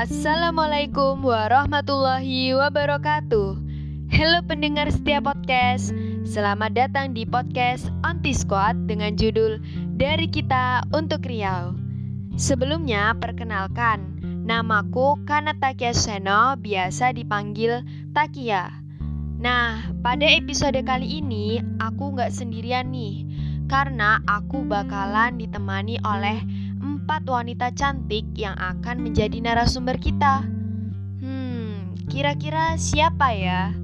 Assalamualaikum warahmatullahi wabarakatuh. Halo pendengar setiap podcast, selamat datang di podcast Anti Squad dengan judul Dari Kita Untuk Riau. Sebelumnya perkenalkan, namaku Kana Takia Seno, biasa dipanggil Takia. Nah, pada episode kali ini aku nggak sendirian nih, karena aku bakalan ditemani oleh empat wanita cantik yang akan menjadi narasumber kita. Hmm, kira-kira siapa ya?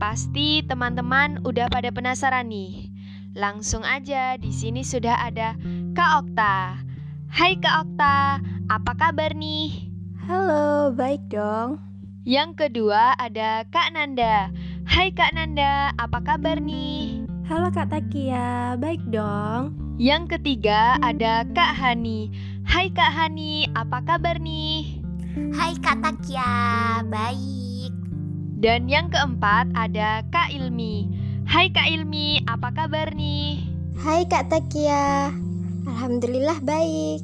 Pasti teman-teman udah pada penasaran nih. Langsung aja di sini sudah ada Kak Okta. Hai Kak Okta, apa kabar nih? Halo, baik dong. Yang kedua ada Kak Nanda. Hai Kak Nanda, apa kabar nih? Halo Kak Takia, baik dong. Yang ketiga ada Kak Hani. Hai Kak Hani, apa kabar nih? Hai Kak Takia, baik. Dan yang keempat ada Kak Ilmi. Hai Kak Ilmi, apa kabar nih? Hai Kak Takia, Alhamdulillah baik.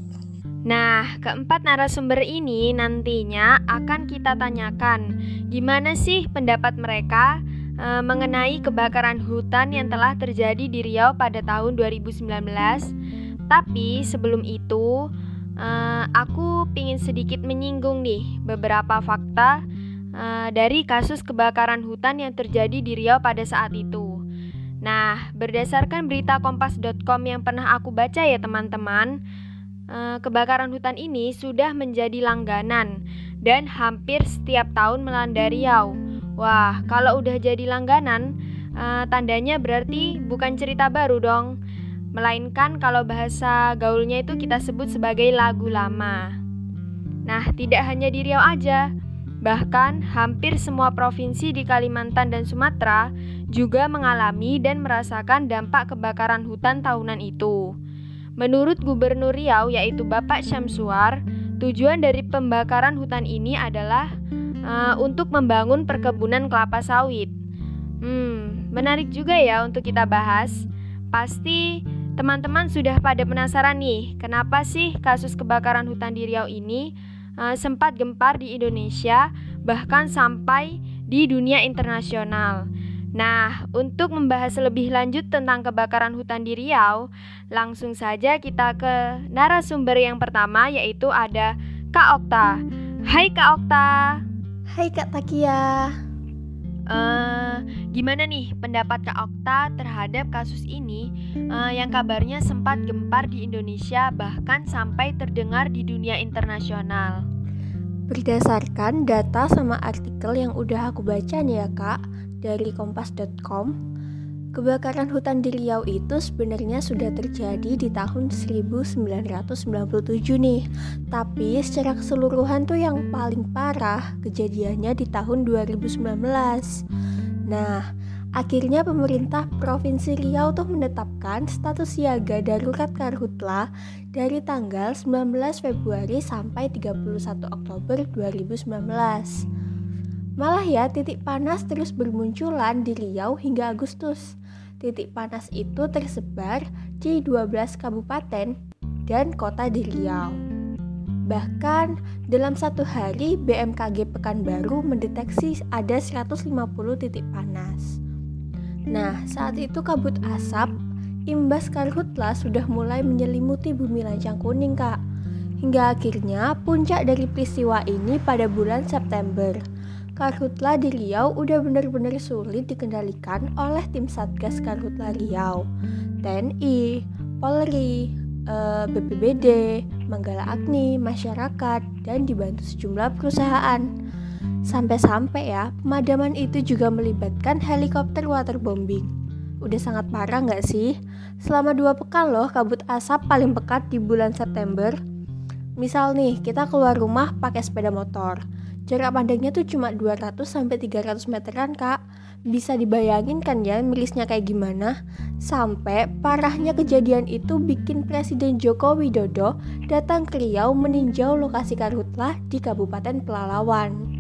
Nah, keempat narasumber ini nantinya akan kita tanyakan gimana sih pendapat mereka e, mengenai kebakaran hutan yang telah terjadi di Riau pada tahun 2019. Tapi sebelum itu, uh, aku ingin sedikit menyinggung nih beberapa fakta uh, dari kasus kebakaran hutan yang terjadi di Riau pada saat itu. Nah, berdasarkan berita kompas.com yang pernah aku baca ya teman-teman, uh, kebakaran hutan ini sudah menjadi langganan dan hampir setiap tahun melanda Riau. Wah, kalau udah jadi langganan, uh, tandanya berarti bukan cerita baru dong melainkan kalau bahasa gaulnya itu kita sebut sebagai lagu lama. Nah, tidak hanya di Riau aja, bahkan hampir semua provinsi di Kalimantan dan Sumatera juga mengalami dan merasakan dampak kebakaran hutan tahunan itu. Menurut Gubernur Riau yaitu Bapak Syamsuar, tujuan dari pembakaran hutan ini adalah uh, untuk membangun perkebunan kelapa sawit. Hmm, menarik juga ya untuk kita bahas. Pasti Teman-teman sudah pada penasaran nih, kenapa sih kasus kebakaran hutan di Riau ini uh, sempat gempar di Indonesia, bahkan sampai di dunia internasional. Nah, untuk membahas lebih lanjut tentang kebakaran hutan di Riau, langsung saja kita ke narasumber yang pertama yaitu ada Kak Okta. Hai Kak Okta. Hai Kak Takia. Uh, gimana nih pendapat Kak Okta terhadap kasus ini uh, yang kabarnya sempat gempar di Indonesia bahkan sampai terdengar di dunia internasional? Berdasarkan data sama artikel yang udah aku baca nih ya kak dari kompas.com, Kebakaran hutan di Riau itu sebenarnya sudah terjadi di tahun 1997 nih. Tapi secara keseluruhan tuh yang paling parah kejadiannya di tahun 2019. Nah, akhirnya pemerintah Provinsi Riau tuh menetapkan status siaga darurat karhutla dari tanggal 19 Februari sampai 31 Oktober 2019. Malah ya titik panas terus bermunculan di Riau hingga Agustus. Titik panas itu tersebar di 12 kabupaten dan kota di Riau. Bahkan dalam satu hari BMKG Pekanbaru mendeteksi ada 150 titik panas. Nah, saat itu kabut asap imbas karhutla sudah mulai menyelimuti bumi lancang kuning, Kak. Hingga akhirnya puncak dari peristiwa ini pada bulan September Karhutla di Riau udah benar-benar sulit dikendalikan oleh tim Satgas Karhutla Riau, TNI, Polri, eh, BPBD, Manggala Agni, masyarakat, dan dibantu sejumlah perusahaan. Sampai-sampai ya, pemadaman itu juga melibatkan helikopter waterbombing. Udah sangat parah nggak sih? Selama dua pekan loh kabut asap paling pekat di bulan September. Misal nih, kita keluar rumah pakai sepeda motor Jarak pandangnya tuh cuma 200 sampai 300 meteran, Kak. Bisa dibayangin kan ya milisnya kayak gimana? Sampai parahnya kejadian itu bikin Presiden Joko Widodo datang ke Riau meninjau lokasi karhutlah di Kabupaten Pelalawan.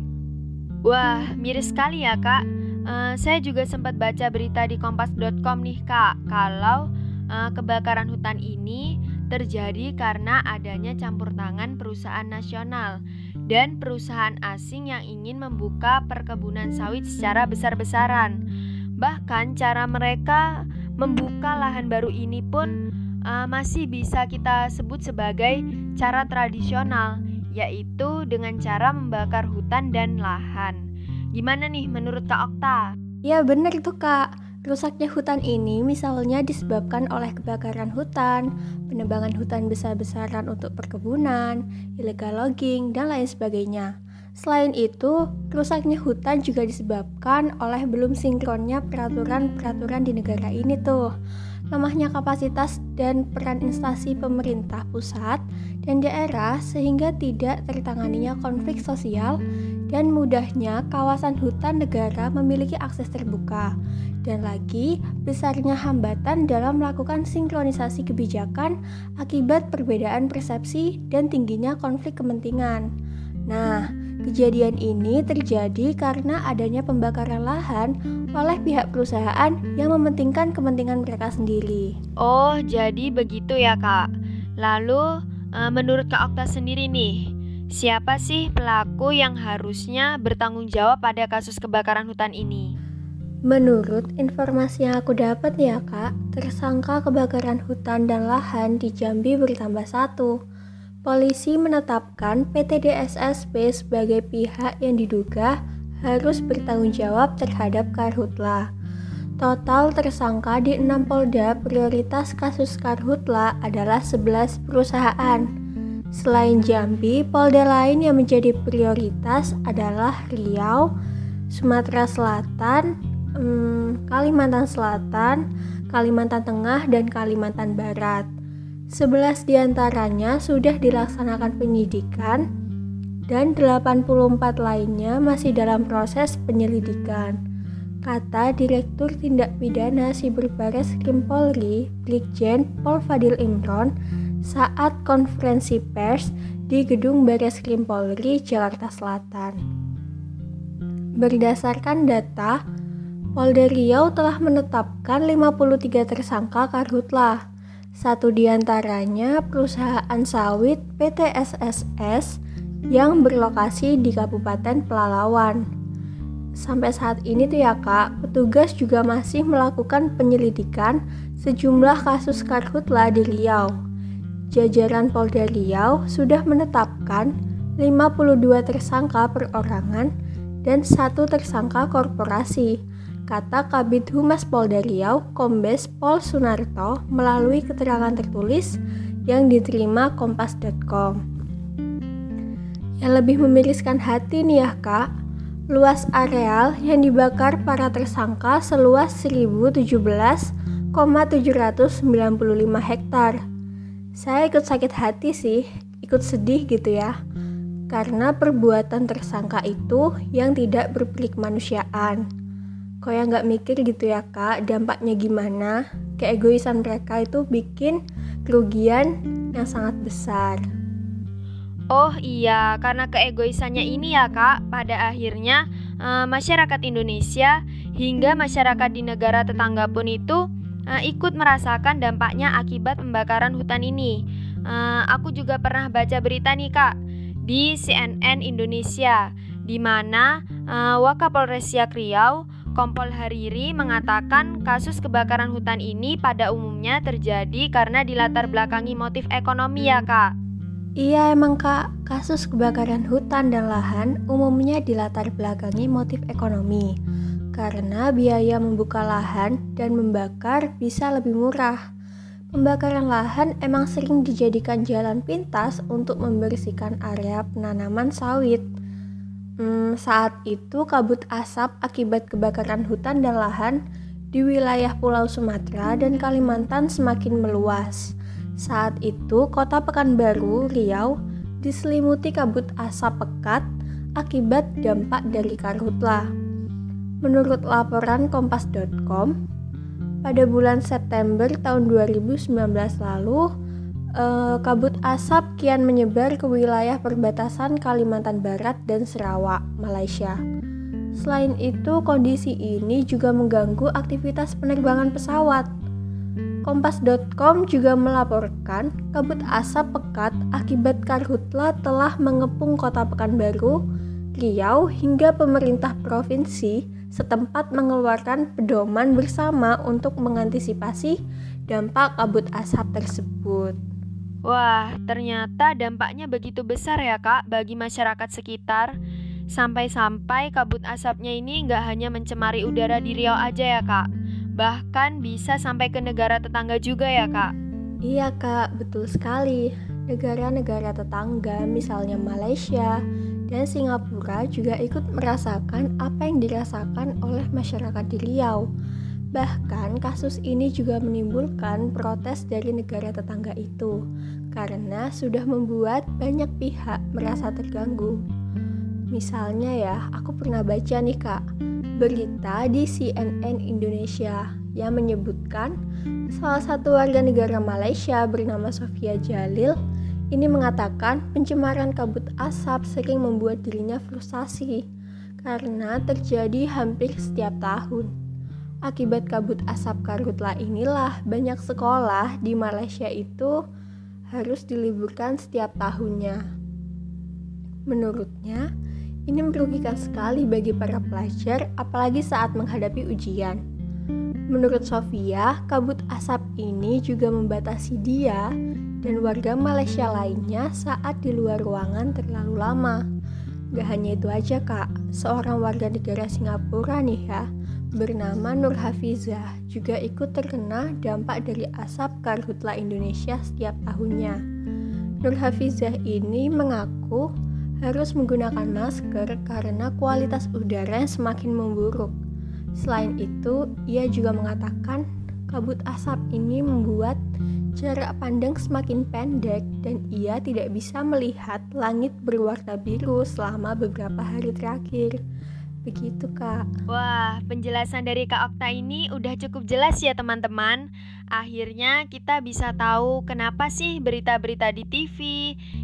Wah, miris sekali ya, Kak. Uh, saya juga sempat baca berita di kompas.com nih, Kak, kalau uh, kebakaran hutan ini terjadi karena adanya campur tangan perusahaan nasional dan perusahaan asing yang ingin membuka perkebunan sawit secara besar-besaran. Bahkan cara mereka membuka lahan baru ini pun uh, masih bisa kita sebut sebagai cara tradisional, yaitu dengan cara membakar hutan dan lahan. Gimana nih menurut Kak Okta? Ya bener tuh Kak. Rusaknya hutan ini misalnya disebabkan oleh kebakaran hutan, penebangan hutan besar-besaran untuk perkebunan, illegal logging, dan lain sebagainya. Selain itu, rusaknya hutan juga disebabkan oleh belum sinkronnya peraturan-peraturan di negara ini tuh lemahnya kapasitas dan peran instansi pemerintah pusat dan daerah sehingga tidak tertanganinya konflik sosial dan mudahnya kawasan hutan negara memiliki akses terbuka dan lagi besarnya hambatan dalam melakukan sinkronisasi kebijakan akibat perbedaan persepsi dan tingginya konflik kepentingan. Nah, Kejadian ini terjadi karena adanya pembakaran lahan oleh pihak perusahaan yang mementingkan kepentingan mereka sendiri. Oh, jadi begitu ya, Kak. Lalu, eh, menurut Kak Okta sendiri nih, siapa sih pelaku yang harusnya bertanggung jawab pada kasus kebakaran hutan ini? Menurut informasi yang aku dapat ya kak, tersangka kebakaran hutan dan lahan di Jambi bertambah satu. Polisi menetapkan PT DSSP sebagai pihak yang diduga harus bertanggung jawab terhadap karhutla. Total tersangka di enam polda prioritas kasus karhutla adalah 11 perusahaan. Selain Jambi, polda lain yang menjadi prioritas adalah Riau, Sumatera Selatan, hmm, Kalimantan Selatan, Kalimantan Tengah, dan Kalimantan Barat. 11 di antaranya sudah dilaksanakan penyidikan dan 84 lainnya masih dalam proses penyelidikan. Kata Direktur Tindak Pidana Siberbares Krim Polri, Brigjen Pol Fadil Imron, saat konferensi pers di Gedung Bares Krim Polri, Jakarta Selatan. Berdasarkan data, Polda Riau telah menetapkan 53 tersangka karhutlah satu di antaranya perusahaan sawit PT SSS yang berlokasi di Kabupaten Pelalawan. Sampai saat ini tuh ya kak, petugas juga masih melakukan penyelidikan sejumlah kasus karhutla di Riau. Jajaran Polda Riau sudah menetapkan 52 tersangka perorangan dan satu tersangka korporasi kata Kabid Humas Polda Riau, Kombes Pol Sunarto melalui keterangan tertulis yang diterima kompas.com. Yang lebih memiriskan hati nih ya kak, luas areal yang dibakar para tersangka seluas 1017,795 hektar. Saya ikut sakit hati sih, ikut sedih gitu ya. Karena perbuatan tersangka itu yang tidak berpelik manusiaan ya nggak mikir gitu ya kak? Dampaknya gimana? Keegoisan mereka itu bikin kerugian yang sangat besar. Oh iya, karena keegoisannya ini ya kak, pada akhirnya uh, masyarakat Indonesia hingga masyarakat di negara tetangga pun itu uh, ikut merasakan dampaknya akibat pembakaran hutan ini. Uh, aku juga pernah baca berita nih kak di CNN Indonesia, di mana uh, Wakapolres Siak Riau Kompol Hariri mengatakan kasus kebakaran hutan ini pada umumnya terjadi karena dilatar belakangi motif ekonomi ya kak. Iya emang kak, kasus kebakaran hutan dan lahan umumnya dilatar belakangi motif ekonomi. Karena biaya membuka lahan dan membakar bisa lebih murah. Pembakaran lahan emang sering dijadikan jalan pintas untuk membersihkan area penanaman sawit Hmm, saat itu kabut asap akibat kebakaran hutan dan lahan di wilayah Pulau Sumatera dan Kalimantan semakin meluas. Saat itu, kota Pekanbaru, Riau, diselimuti kabut asap pekat akibat dampak dari karhutlah. Menurut laporan kompas.com, pada bulan September tahun 2019 lalu, uh, kabut asap kian menyebar ke wilayah perbatasan Kalimantan Barat dan Sarawak, Malaysia. Selain itu, kondisi ini juga mengganggu aktivitas penerbangan pesawat. Kompas.com juga melaporkan kabut asap pekat akibat karhutla telah mengepung kota Pekanbaru, Riau hingga pemerintah provinsi setempat mengeluarkan pedoman bersama untuk mengantisipasi dampak kabut asap tersebut. Wah, ternyata dampaknya begitu besar ya kak bagi masyarakat sekitar. Sampai-sampai kabut asapnya ini nggak hanya mencemari udara di Riau aja ya kak, Bahkan bisa sampai ke negara tetangga juga ya kak? Iya kak, betul sekali. Negara-negara tetangga misalnya Malaysia dan Singapura juga ikut merasakan apa yang dirasakan oleh masyarakat di Riau. Bahkan kasus ini juga menimbulkan protes dari negara tetangga itu karena sudah membuat banyak pihak merasa terganggu. Misalnya ya, aku pernah baca nih kak, berita di CNN Indonesia yang menyebutkan salah satu warga negara Malaysia bernama Sofia Jalil ini mengatakan pencemaran kabut asap sering membuat dirinya frustasi karena terjadi hampir setiap tahun. Akibat kabut asap karhutla inilah banyak sekolah di Malaysia itu harus diliburkan setiap tahunnya. Menurutnya, ini merugikan sekali bagi para pelajar, apalagi saat menghadapi ujian. Menurut Sofia, kabut asap ini juga membatasi dia dan warga Malaysia lainnya saat di luar ruangan terlalu lama. Gak hanya itu aja kak, seorang warga negara Singapura nih ya, bernama Nur Hafizah juga ikut terkena dampak dari asap karhutla Indonesia setiap tahunnya. Nur Hafizah ini mengaku harus menggunakan masker karena kualitas udara yang semakin memburuk. Selain itu, ia juga mengatakan kabut asap ini membuat jarak pandang semakin pendek dan ia tidak bisa melihat langit berwarna biru selama beberapa hari terakhir. Begitu, Kak. Wah, penjelasan dari Kak Okta ini udah cukup jelas ya, teman-teman. Akhirnya kita bisa tahu kenapa sih berita-berita di TV,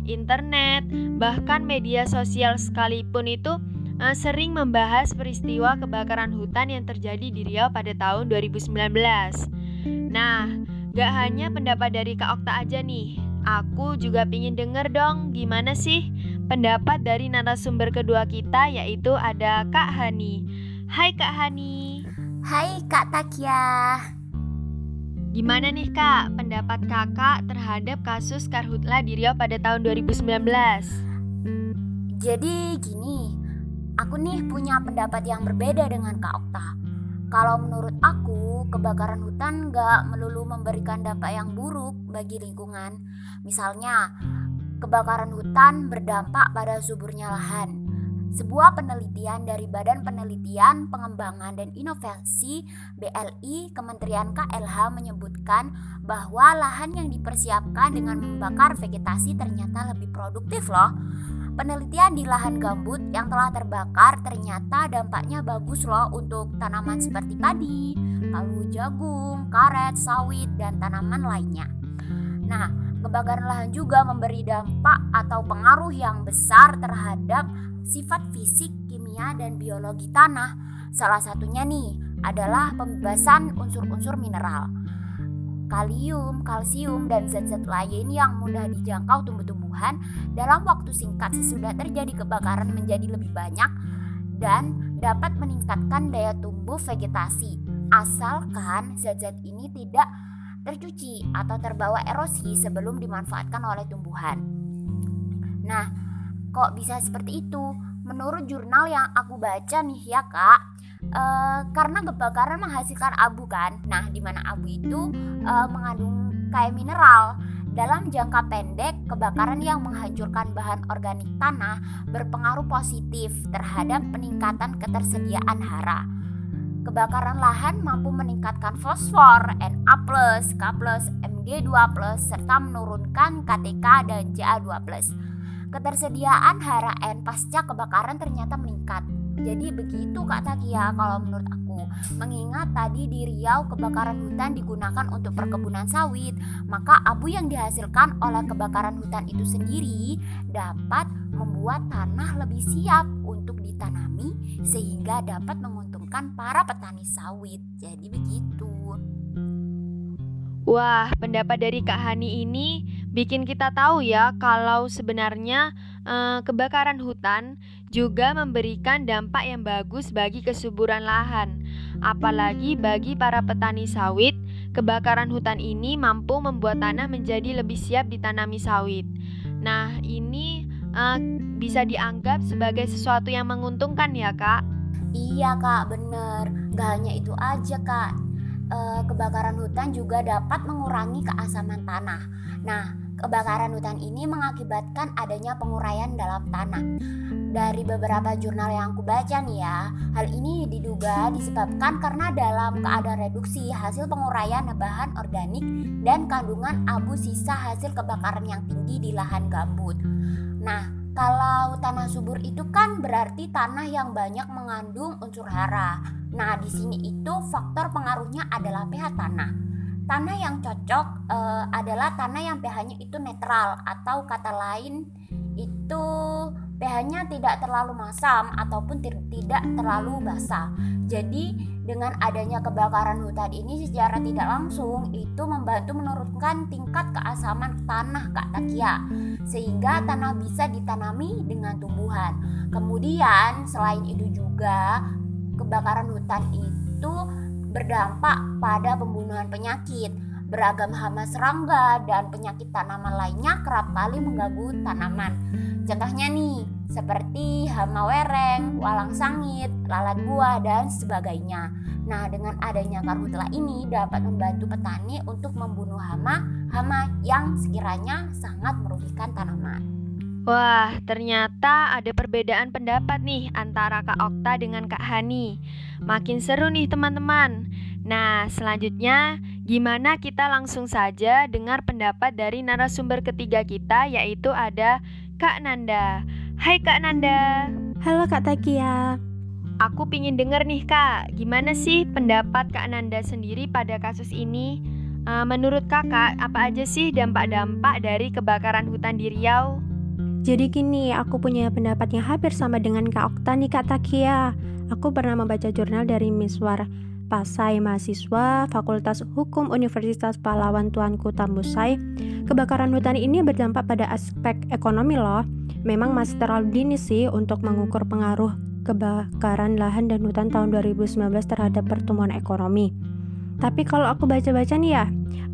internet, bahkan media sosial sekalipun itu uh, sering membahas peristiwa kebakaran hutan yang terjadi di Riau pada tahun 2019. Nah, gak hanya pendapat dari Kak Okta aja nih, aku juga pingin denger dong gimana sih pendapat dari narasumber kedua kita yaitu ada Kak Hani. Hai Kak Hani. Hai Kak Takia. Gimana nih Kak pendapat Kakak terhadap kasus Karhutla di Riau pada tahun 2019? Jadi gini, aku nih punya pendapat yang berbeda dengan Kak Okta. Kalau menurut aku, kebakaran hutan gak melulu memberikan dampak yang buruk bagi lingkungan. Misalnya, kebakaran hutan berdampak pada suburnya lahan. Sebuah penelitian dari Badan Penelitian, Pengembangan dan Inovasi BLI Kementerian KLH menyebutkan bahwa lahan yang dipersiapkan dengan membakar vegetasi ternyata lebih produktif loh. Penelitian di lahan gambut yang telah terbakar ternyata dampaknya bagus loh untuk tanaman seperti padi, lalu jagung, karet, sawit, dan tanaman lainnya. Nah, Kebakaran lahan juga memberi dampak atau pengaruh yang besar terhadap sifat fisik, kimia, dan biologi tanah. Salah satunya nih adalah pembebasan unsur-unsur mineral. Kalium, kalsium, dan zat-zat lain yang mudah dijangkau tumbuh-tumbuhan dalam waktu singkat sesudah terjadi kebakaran menjadi lebih banyak dan dapat meningkatkan daya tumbuh vegetasi asalkan zat-zat ini tidak tercuci atau terbawa erosi sebelum dimanfaatkan oleh tumbuhan. Nah, kok bisa seperti itu? Menurut jurnal yang aku baca nih ya kak, e, karena kebakaran menghasilkan abu kan. Nah, di mana abu itu e, mengandung kayak mineral. Dalam jangka pendek, kebakaran yang menghancurkan bahan organik tanah berpengaruh positif terhadap peningkatan ketersediaan hara Kebakaran lahan mampu meningkatkan fosfor, Na+, K+, Mg2+, serta menurunkan KTK dan Ca2+. Ketersediaan hara N pasca kebakaran ternyata meningkat. Jadi begitu Kak Takia kalau menurut aku. Mengingat tadi di Riau kebakaran hutan digunakan untuk perkebunan sawit, maka abu yang dihasilkan oleh kebakaran hutan itu sendiri dapat membuat tanah lebih siap untuk ditanami sehingga dapat para petani sawit. Jadi begitu. Wah, pendapat dari Kak Hani ini bikin kita tahu ya kalau sebenarnya eh, kebakaran hutan juga memberikan dampak yang bagus bagi kesuburan lahan. Apalagi bagi para petani sawit, kebakaran hutan ini mampu membuat tanah menjadi lebih siap ditanami sawit. Nah, ini eh, bisa dianggap sebagai sesuatu yang menguntungkan ya, Kak? Iya, Kak, bener. Gak hanya itu aja, Kak uh, kebakaran hutan juga dapat mengurangi keasaman tanah. Nah, kebakaran hutan ini mengakibatkan adanya penguraian dalam tanah. Dari beberapa jurnal yang aku baca nih ya, hal ini diduga disebabkan karena dalam keadaan reduksi hasil penguraian bahan organik dan kandungan abu sisa hasil kebakaran yang tinggi di lahan gambut. Nah, kalau tanah subur itu kan berarti tanah yang banyak mengandung unsur hara. Nah, di sini itu faktor pengaruhnya adalah pH tanah. Tanah yang cocok e, adalah tanah yang pH-nya itu netral atau kata lain itu pH-nya tidak terlalu masam ataupun tidak terlalu basah. Jadi dengan adanya kebakaran hutan ini secara tidak langsung itu membantu menurunkan tingkat keasaman tanah Kak Takia sehingga tanah bisa ditanami dengan tumbuhan. Kemudian selain itu juga kebakaran hutan itu berdampak pada pembunuhan penyakit. Beragam hama serangga dan penyakit tanaman lainnya kerap kali mengganggu tanaman. Contohnya nih, seperti hama wereng, walang sangit, lalat buah, dan sebagainya. Nah, dengan adanya karhutla ini dapat membantu petani untuk membunuh hama-hama yang sekiranya sangat merugikan tanaman. Wah, ternyata ada perbedaan pendapat nih antara Kak Okta dengan Kak Hani. Makin seru nih teman-teman. Nah, selanjutnya gimana kita langsung saja dengar pendapat dari narasumber ketiga kita yaitu ada Kak Nanda. Hai Kak Nanda. Halo Kak Takia. Aku pingin denger nih Kak, gimana sih pendapat Kak Nanda sendiri pada kasus ini? Uh, menurut kakak, apa aja sih dampak-dampak dari kebakaran hutan di Riau? Jadi gini, aku punya pendapat yang hampir sama dengan Kak Okta nih Kak Takia. Aku pernah membaca jurnal dari Miswar Pasai mahasiswa Fakultas Hukum Universitas Pahlawan Tuanku Tambusai. Kebakaran hutan ini berdampak pada aspek ekonomi loh. Memang masih terlalu dini sih untuk mengukur pengaruh kebakaran lahan dan hutan tahun 2019 terhadap pertumbuhan ekonomi. Tapi kalau aku baca-baca nih ya,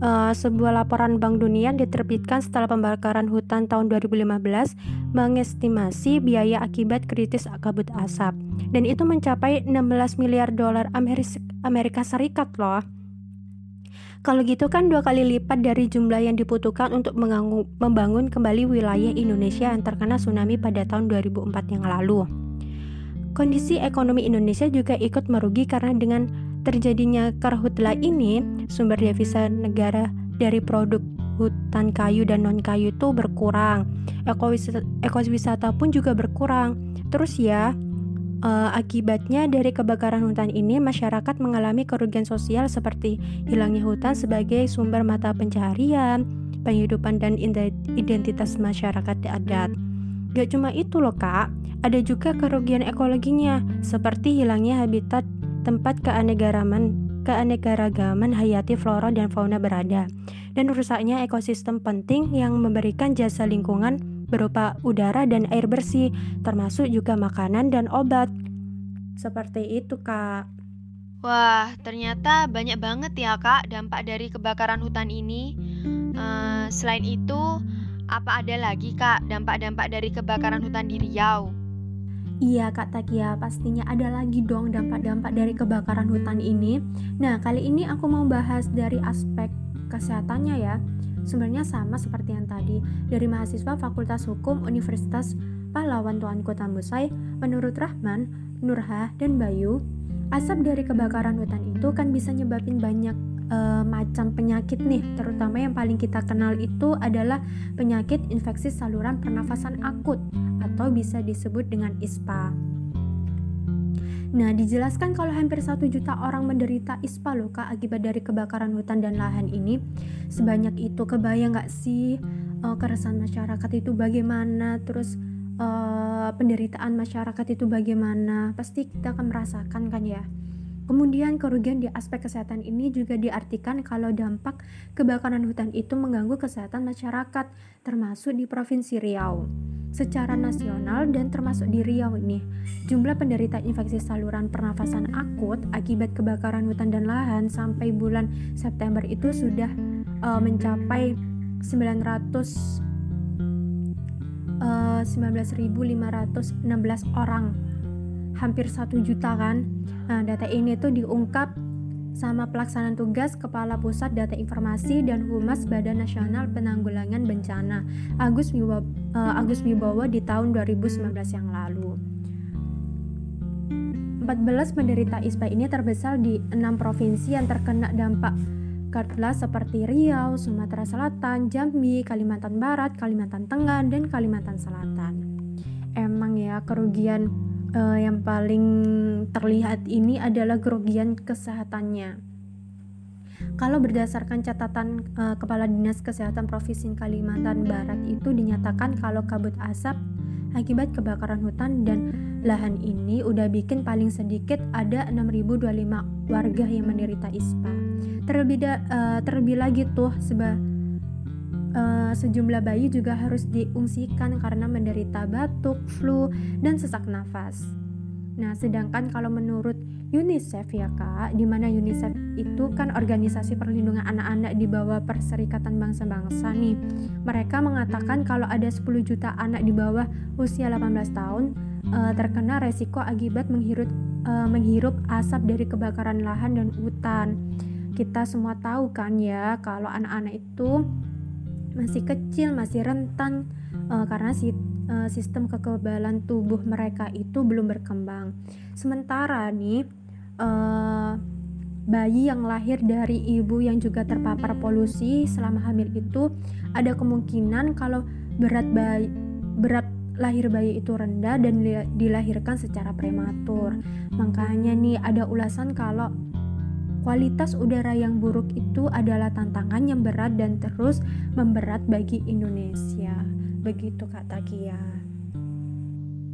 uh, sebuah laporan Bank Dunia diterbitkan setelah pembakaran hutan tahun 2015 mengestimasi biaya akibat kritis kabut asap dan itu mencapai 16 miliar dolar Amerika Serikat loh. Kalau gitu kan dua kali lipat dari jumlah yang dibutuhkan untuk membangun kembali wilayah Indonesia yang terkena tsunami pada tahun 2004 yang lalu. Kondisi ekonomi Indonesia juga ikut merugi karena dengan terjadinya karhutla ini, sumber devisa negara dari produk hutan kayu dan non kayu itu berkurang. Ekowisata, pun juga berkurang. Terus ya, uh, akibatnya dari kebakaran hutan ini masyarakat mengalami kerugian sosial seperti hilangnya hutan sebagai sumber mata pencaharian, penghidupan dan identitas masyarakat adat. Gak cuma itu loh kak, ada juga kerugian ekologinya seperti hilangnya habitat tempat keanekaragaman keanekaragaman hayati flora dan fauna berada, dan rusaknya ekosistem penting yang memberikan jasa lingkungan berupa udara dan air bersih, termasuk juga makanan dan obat. Seperti itu, Kak. Wah, ternyata banyak banget ya, Kak, dampak dari kebakaran hutan ini. Uh, selain itu, apa ada lagi, Kak, dampak-dampak dari kebakaran hutan di Riau? Iya Kak Takia, pastinya ada lagi dong dampak-dampak dari kebakaran hutan ini. Nah, kali ini aku mau bahas dari aspek kesehatannya ya. Sebenarnya sama seperti yang tadi. Dari mahasiswa Fakultas Hukum Universitas Pahlawan Tuan Kota Musai, menurut Rahman, Nurha, dan Bayu, asap dari kebakaran hutan itu kan bisa nyebabin banyak uh, macam penyakit nih, terutama yang paling kita kenal itu adalah penyakit infeksi saluran pernafasan akut atau bisa disebut dengan ISPA. Nah, dijelaskan kalau hampir satu juta orang menderita ISPA loh kak akibat dari kebakaran hutan dan lahan ini. Sebanyak itu kebayang nggak sih uh, keresahan masyarakat itu bagaimana? Terus uh, penderitaan masyarakat itu bagaimana? Pasti kita akan merasakan kan ya. Kemudian kerugian di aspek kesehatan ini juga diartikan kalau dampak kebakaran hutan itu mengganggu kesehatan masyarakat, termasuk di Provinsi Riau. Secara nasional dan termasuk di Riau ini, jumlah penderita infeksi saluran pernafasan akut akibat kebakaran hutan dan lahan sampai bulan September itu sudah uh, mencapai 900 uh, 19.516 orang hampir satu juta kan nah data ini tuh diungkap sama pelaksanaan tugas Kepala Pusat Data Informasi dan Humas Badan Nasional Penanggulangan Bencana Agus Wibowo, uh, Agus Wibowo di tahun 2019 yang lalu. 14 penderita ISPA ini terbesar di enam provinsi yang terkena dampak kartla seperti Riau, Sumatera Selatan, Jambi, Kalimantan Barat, Kalimantan Tengah, dan Kalimantan Selatan. Emang ya kerugian uh, yang paling terlihat ini adalah kerugian kesehatannya. Kalau berdasarkan catatan uh, Kepala Dinas Kesehatan Provinsi Kalimantan Barat itu dinyatakan kalau kabut asap akibat kebakaran hutan dan lahan ini udah bikin paling sedikit ada 6025 warga yang menderita ISPA. Terlebih da, uh, terlebih lagi tuh seba uh, sejumlah bayi juga harus diungsikan karena menderita batuk, flu, dan sesak nafas. Nah, sedangkan kalau menurut UNICEF ya Kak, di mana UNICEF itu kan organisasi perlindungan anak-anak di bawah Perserikatan Bangsa-Bangsa nih. Mereka mengatakan kalau ada 10 juta anak di bawah usia 18 tahun uh, terkena resiko akibat menghirup uh, menghirup asap dari kebakaran lahan dan hutan. Kita semua tahu kan ya kalau anak-anak itu masih kecil, masih rentan uh, karena si, uh, sistem kekebalan tubuh mereka itu belum berkembang. Sementara nih uh, bayi yang lahir dari ibu yang juga terpapar polusi selama hamil itu ada kemungkinan kalau berat bayi berat lahir bayi itu rendah dan dilahirkan secara prematur. Makanya nih ada ulasan kalau Kualitas udara yang buruk itu adalah tantangan yang berat dan terus memberat bagi Indonesia. Begitu Kak Takia.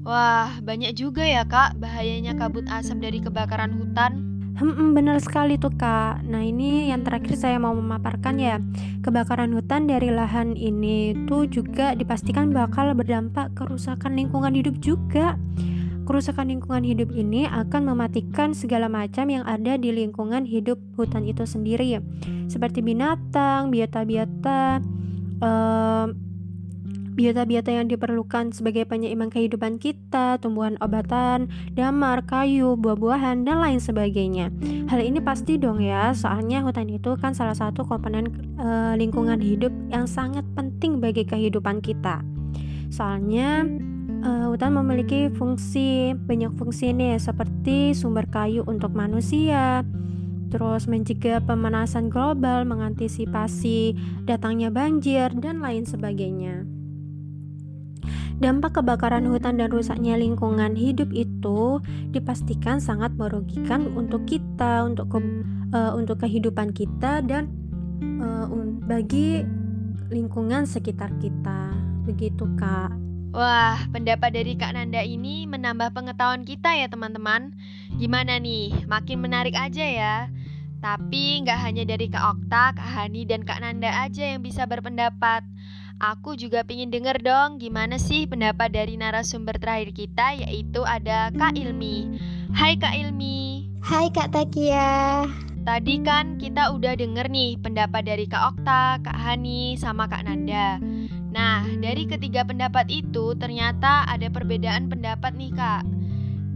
Wah, banyak juga ya Kak bahayanya kabut asap dari kebakaran hutan. Hmm, benar sekali tuh kak. Nah ini yang terakhir saya mau memaparkan ya Kebakaran hutan dari lahan ini tuh juga dipastikan bakal berdampak kerusakan lingkungan hidup juga Kerusakan lingkungan hidup ini akan mematikan segala macam yang ada di lingkungan hidup hutan itu sendiri, seperti binatang, biota-biota, uh, biota-biota yang diperlukan sebagai penyeimbang kehidupan kita, tumbuhan obatan, damar, kayu, buah-buahan, dan lain sebagainya. Hal ini pasti dong ya, soalnya hutan itu kan salah satu komponen uh, lingkungan hidup yang sangat penting bagi kehidupan kita. Soalnya hutan memiliki fungsi banyak fungsi nih seperti sumber kayu untuk manusia terus mencegah pemanasan global mengantisipasi datangnya banjir dan lain sebagainya Dampak kebakaran hutan dan rusaknya lingkungan hidup itu dipastikan sangat merugikan untuk kita, untuk ke, uh, untuk kehidupan kita dan uh, bagi lingkungan sekitar kita. Begitu, Kak. Wah, pendapat dari Kak Nanda ini menambah pengetahuan kita ya teman-teman. Gimana nih, makin menarik aja ya. Tapi nggak hanya dari Kak Okta, Kak Hani, dan Kak Nanda aja yang bisa berpendapat. Aku juga pingin denger dong gimana sih pendapat dari narasumber terakhir kita yaitu ada Kak Ilmi. Hai Kak Ilmi. Hai Kak Takia. Tadi kan kita udah denger nih pendapat dari Kak Okta, Kak Hani, sama Kak Nanda. Nah, dari ketiga pendapat itu ternyata ada perbedaan pendapat nih kak.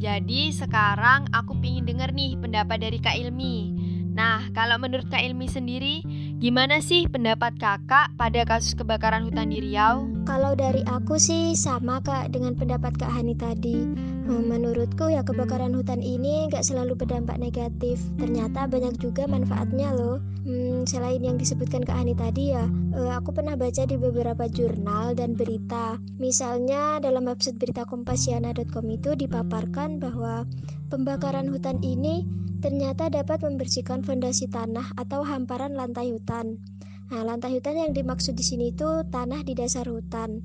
Jadi sekarang aku pingin denger nih pendapat dari Kak Ilmi. Nah, kalau menurut Kak Ilmi sendiri, gimana sih pendapat kakak pada kasus kebakaran hutan di Riau? Kalau dari aku sih sama kak dengan pendapat Kak Hani tadi. Hmm, menurutku ya kebakaran hutan ini gak selalu berdampak negatif. Ternyata banyak juga manfaatnya loh. Hmm, selain yang disebutkan Kak Hani tadi ya, uh, aku pernah baca di beberapa jurnal dan berita. Misalnya dalam website berita kompasiana.com itu dipaparkan bahwa pembakaran hutan ini ternyata dapat membersihkan fondasi tanah atau hamparan lantai hutan. Nah, lantai hutan yang dimaksud di sini itu tanah di dasar hutan.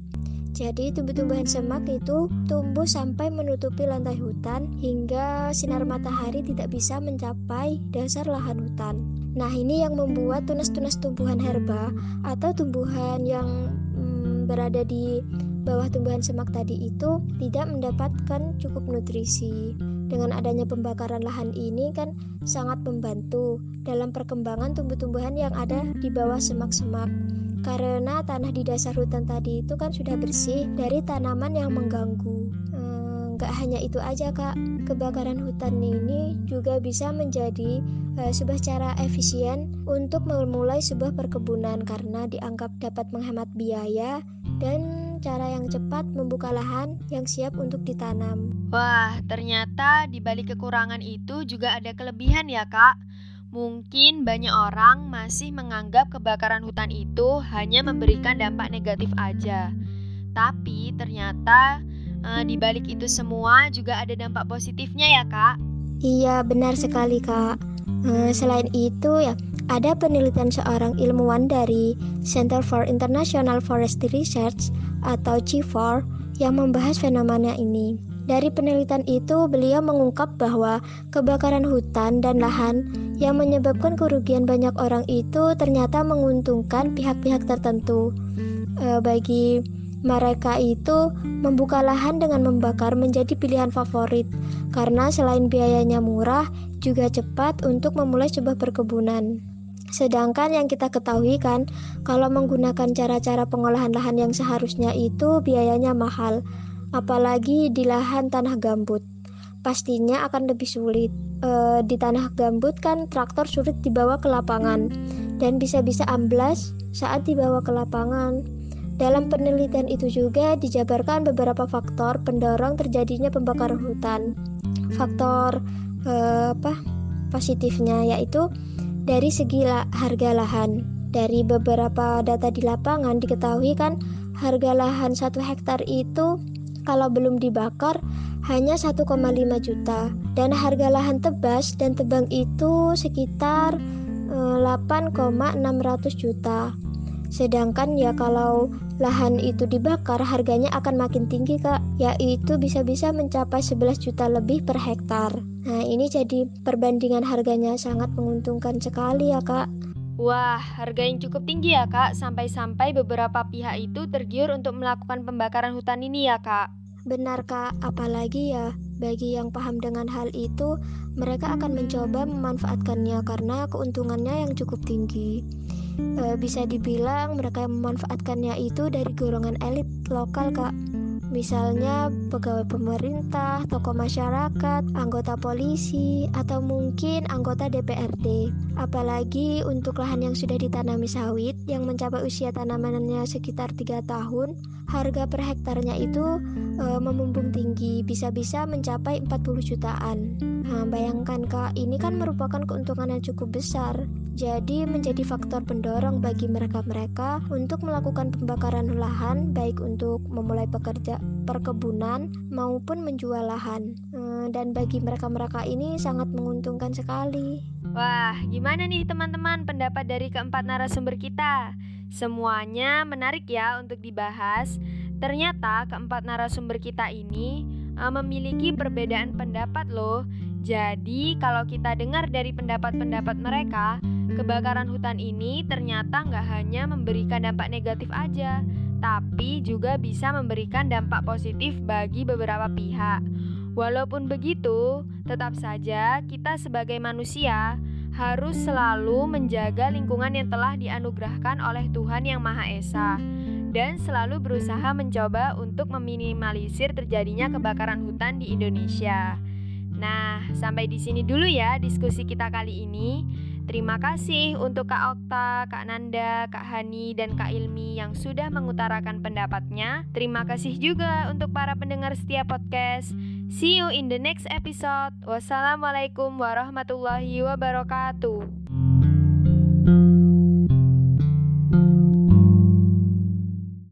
Jadi tumbuh-tumbuhan semak itu tumbuh sampai menutupi lantai hutan hingga sinar matahari tidak bisa mencapai dasar lahan hutan. Nah, ini yang membuat tunas-tunas tumbuhan herba atau tumbuhan yang hmm, berada di bawah tumbuhan semak tadi itu tidak mendapatkan cukup nutrisi. Dengan adanya pembakaran lahan ini kan sangat membantu dalam perkembangan tumbuh-tumbuhan yang ada di bawah semak-semak. Karena tanah di dasar hutan tadi itu kan sudah bersih dari tanaman yang mengganggu. Eh, hanya itu aja kak, kebakaran hutan ini juga bisa menjadi uh, sebuah cara efisien untuk memulai sebuah perkebunan karena dianggap dapat menghemat biaya dan cara yang cepat membuka lahan yang siap untuk ditanam. Wah, ternyata di balik kekurangan itu juga ada kelebihan ya, Kak. Mungkin banyak orang masih menganggap kebakaran hutan itu hanya memberikan dampak negatif aja. Tapi ternyata eh, di balik itu semua juga ada dampak positifnya ya, Kak. Iya, benar sekali, Kak. Eh, selain itu ya, ada penelitian seorang ilmuwan dari Center for International Forestry Research atau CIFOR yang membahas fenomena ini. Dari penelitian itu, beliau mengungkap bahwa kebakaran hutan dan lahan yang menyebabkan kerugian banyak orang itu ternyata menguntungkan pihak-pihak tertentu. E, bagi mereka itu, membuka lahan dengan membakar menjadi pilihan favorit karena selain biayanya murah, juga cepat untuk memulai sebuah perkebunan. Sedangkan yang kita ketahui kan, kalau menggunakan cara-cara pengolahan lahan yang seharusnya itu biayanya mahal, apalagi di lahan tanah gambut. Pastinya akan lebih sulit. E, di tanah gambut kan traktor sulit dibawa ke lapangan dan bisa-bisa amblas saat dibawa ke lapangan. Dalam penelitian itu juga dijabarkan beberapa faktor pendorong terjadinya pembakaran hutan. Faktor e, apa? positifnya yaitu dari segi la harga lahan, dari beberapa data di lapangan diketahui kan harga lahan satu hektar itu kalau belum dibakar hanya 1,5 juta dan harga lahan tebas dan tebang itu sekitar 8,600 eh, juta. Sedangkan ya kalau lahan itu dibakar harganya akan makin tinggi kak, yaitu bisa-bisa mencapai 11 juta lebih per hektar. Nah, ini jadi perbandingan harganya sangat menguntungkan sekali ya, Kak. Wah, harga yang cukup tinggi ya, Kak. Sampai-sampai beberapa pihak itu tergiur untuk melakukan pembakaran hutan ini ya, Kak. Benar, Kak. Apalagi ya, bagi yang paham dengan hal itu, mereka akan mencoba memanfaatkannya karena keuntungannya yang cukup tinggi. E, bisa dibilang mereka yang memanfaatkannya itu dari golongan elit lokal, Kak. Misalnya pegawai pemerintah, tokoh masyarakat, anggota polisi, atau mungkin anggota DPRD. Apalagi untuk lahan yang sudah ditanami sawit yang mencapai usia tanamannya sekitar 3 tahun, harga per hektarnya itu e, memumbung tinggi, bisa-bisa mencapai 40 jutaan. Nah, bayangkan Kak, ini kan merupakan keuntungan yang cukup besar. Jadi menjadi faktor pendorong bagi mereka-mereka untuk melakukan pembakaran lahan baik untuk memulai pekerja perkebunan maupun menjual lahan. Eh, dan bagi mereka-mereka ini sangat menguntungkan sekali. Wah, gimana nih teman-teman pendapat dari keempat narasumber kita? Semuanya menarik ya untuk dibahas. Ternyata keempat narasumber kita ini uh, memiliki perbedaan pendapat loh. Jadi kalau kita dengar dari pendapat-pendapat mereka, Kebakaran hutan ini ternyata nggak hanya memberikan dampak negatif aja, tapi juga bisa memberikan dampak positif bagi beberapa pihak. Walaupun begitu, tetap saja kita sebagai manusia harus selalu menjaga lingkungan yang telah dianugerahkan oleh Tuhan Yang Maha Esa dan selalu berusaha mencoba untuk meminimalisir terjadinya kebakaran hutan di Indonesia. Nah, sampai di sini dulu ya diskusi kita kali ini. Terima kasih untuk Kak Okta, Kak Nanda, Kak Hani, dan Kak Ilmi yang sudah mengutarakan pendapatnya. Terima kasih juga untuk para pendengar setiap podcast. See you in the next episode. Wassalamualaikum warahmatullahi wabarakatuh.